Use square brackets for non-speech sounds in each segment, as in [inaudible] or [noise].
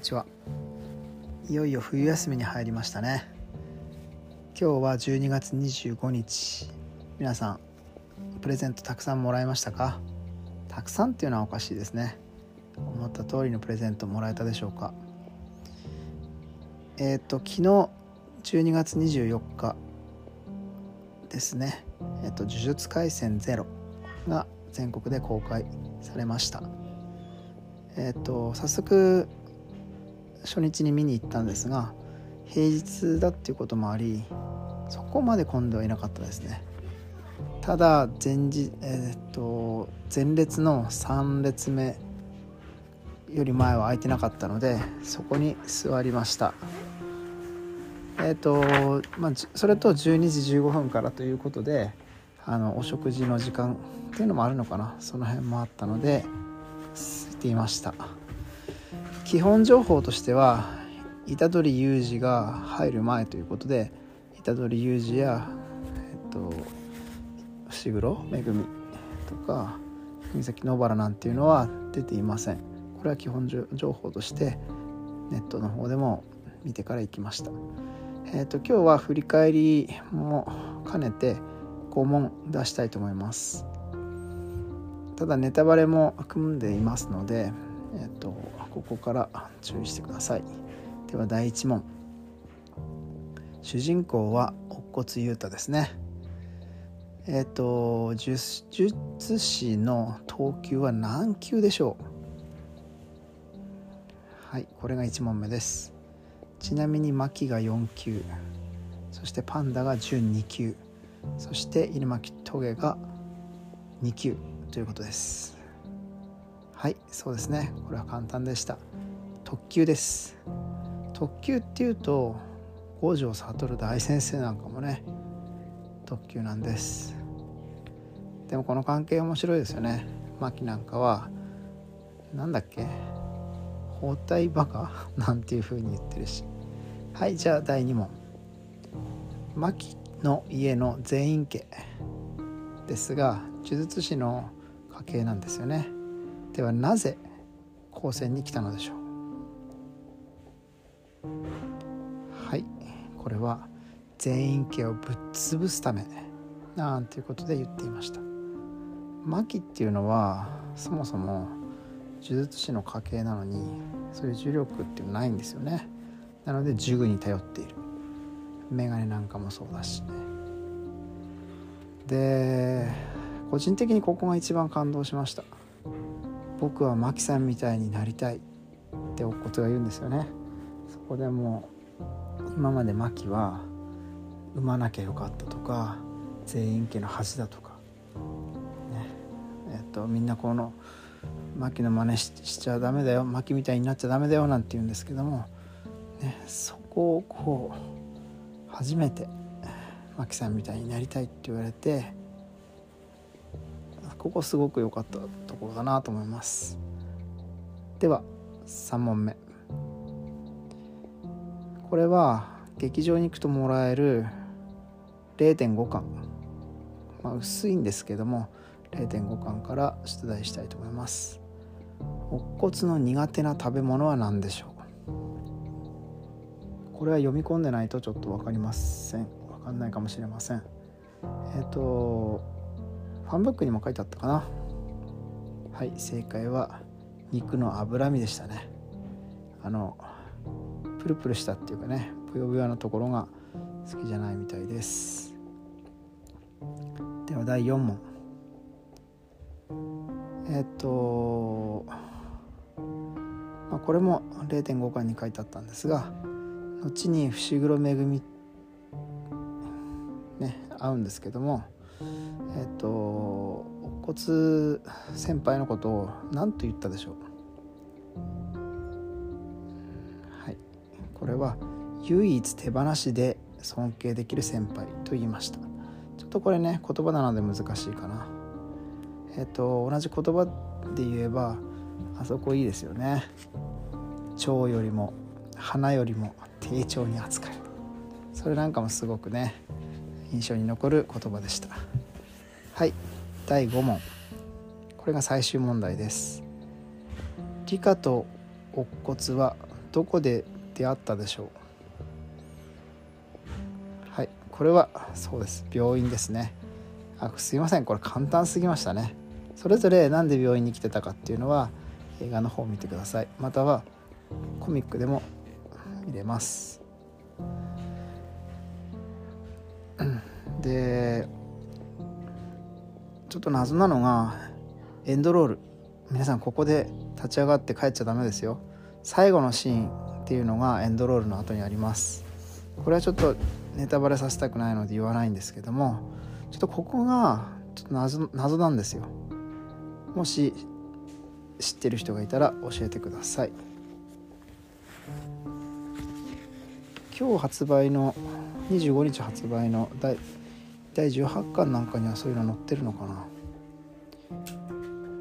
にちは。いよいよ冬休みに入りましたね。今日は12月25日。皆さんプレゼントたくさんもらいましたか？たくさんっていうのはおかしいですね。思った通りのプレゼントもらえたでしょうか？えっ、と昨日12月24日ですね。えっ、と呪術廻戦ゼロが全国で公開されました。えっ、と早速初日に見に行ったんですが平日だっていうこともありそこまで混んではいなかったですね。ただ前日えっ、と前列の3列目より前は空いてなかったのでそこに座りました。えっ、とまあそれと12時15分からということであのお食事の時間っていうのもあるのかな。その辺もあったので空いていました。基本情報としては虎杖裕二が入る前ということで虎杖裕二やえっと伏黒めぐみとか国崎野原なんていうのは出ていません。これは基本情報としてネットの方でも見てから行きました。えっ、と今日は振り返りも兼ねて5問出したいと思います。ただネタバレも組んでいますので、えーと、ここから注意してください。では第1問。主人公は乙骨雄太ですね。えっ、ー、と呪術師の等級は何級でしょう？はいこれが1問目です。ちなみに牧が4級。そしてパンダが12級。そして入巻棘が2級ということです。はいそうですね。これは簡単でした。特急です。特急っていうと五条悟大先生なんかもね特急なんです。でもこの関係面白いですよね。牧なんかはなんだっけ包帯バカ？[laughs] なんていう風に言ってるし。はいじゃあ第2問。牧の家の全員家ですが呪術師の家系なんですよね。ではなぜ高専に来たのでしょう。はい。これは全員家をぶっ潰すためなんていうことで言っていました。牧っていうのはそもそも呪術師の家系なのにそういう呪力っていうのないんですよね。なので呪具に頼っている。メガネなんかもそうだしね。で個人的にここが一番感動しました。僕はマキさんみたいになりたいっておことが言うんですよね。そこでもう今までマキは産まなきゃよかったとか全員家の恥だとかね。えっとみんなこのマキの真似しちゃダメだよマキみたいになっちゃダメだよなんて言うんですけども、ね、そこをこう初めてマキさんみたいになりたいって言われてここすごく良かったところだなと思います。では3問目。これは劇場に行くともらえる0.5巻、まあ、薄いんですけども0.5巻から出題したいと思います。乙骨の苦手な食べ物は何でしょう？これは読み込んでないとちょっと分かりません。分かんないかもしれません。えっ、ー、とファンブックにも書いてあったかな。はい正解は肉の脂身でしたね。あのプルプルしたっていうかねぷよぷよなところが好きじゃないみたいです。では第4問。えっ、とまあ、これも0.5巻に書いてあったんですが後に伏黒恵ね会うんですけどもえっ、と骨先輩のことを何と言ったでしょう。はい。これは唯一手放しで尊敬できる先輩と言いました。ちょっとこれね言葉なので難しいかな。えっ、と同じ言葉で言えばあそこいいですよね。蝶よりも花よりも丁重に扱う。それなんかもすごくね印象に残る言葉でした。はい。第5問。これが最終問題です。理科と乙骨はどこで出会ったでしょう？はいこれはそうです。病院ですね。あすいません。これ簡単すぎましたね。それぞれ何で病院に来てたかっていうのは映画の方を見てください。またはコミックでも見れます。でちょっと謎なのがエンドロール。皆さんここで立ち上がって帰っちゃダメですよ。最後のシーンっていうのがエンドロールの後にあります。これはちょっとネタバレさせたくないので言わないんですけどもちょっとここがちょっと謎謎なんですよ。もし知ってる人がいたら教えてください。今日発売の25日発売の第第18巻なんかにはそういうの載ってるのかな。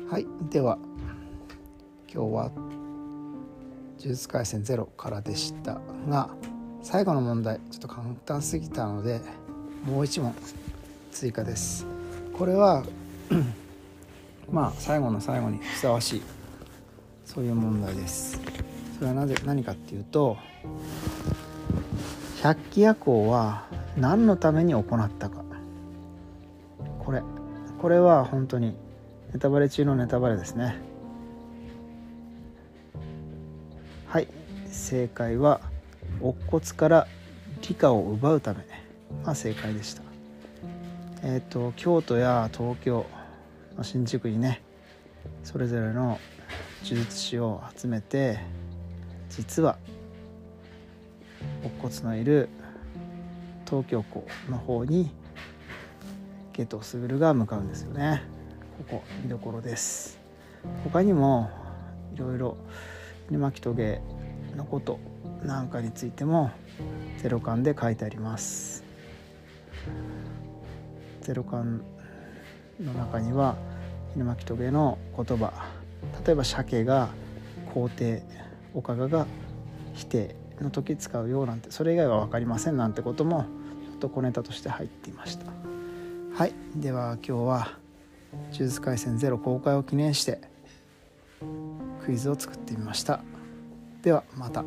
はいでは今日は「呪術廻戦ゼロからでしたが最後の問題ちょっと簡単すぎたのでもう一問追加です。これは [clears throat] まあ最後の最後にふさわしいそういう問題です。それはなぜ何かっていうと百鬼夜行は何のために行ったか。これ。これは本当にネタバレ中のネタバレですね。はい。正解は乙骨から理科を奪うため。が正解でした。えっ、ー、と京都や東京新宿にねそれぞれの呪術師を集めて実は乙骨のいる東京港の方にゲトスグルが向かうんですよね。ここ見どころです。他にもいろいろ犬巻棘のことなんかについてもゼロ感で書いてあります。ゼロ感の中には犬巻棘の言葉。例えば鮭が肯定岡賀が否定の時使うようなんてそれ以外は分かりませんなんてこともちょっと小ネタとして入っていました。はいでは今日は「呪術廻戦ゼロ公開を記念してクイズを作ってみましたではまた。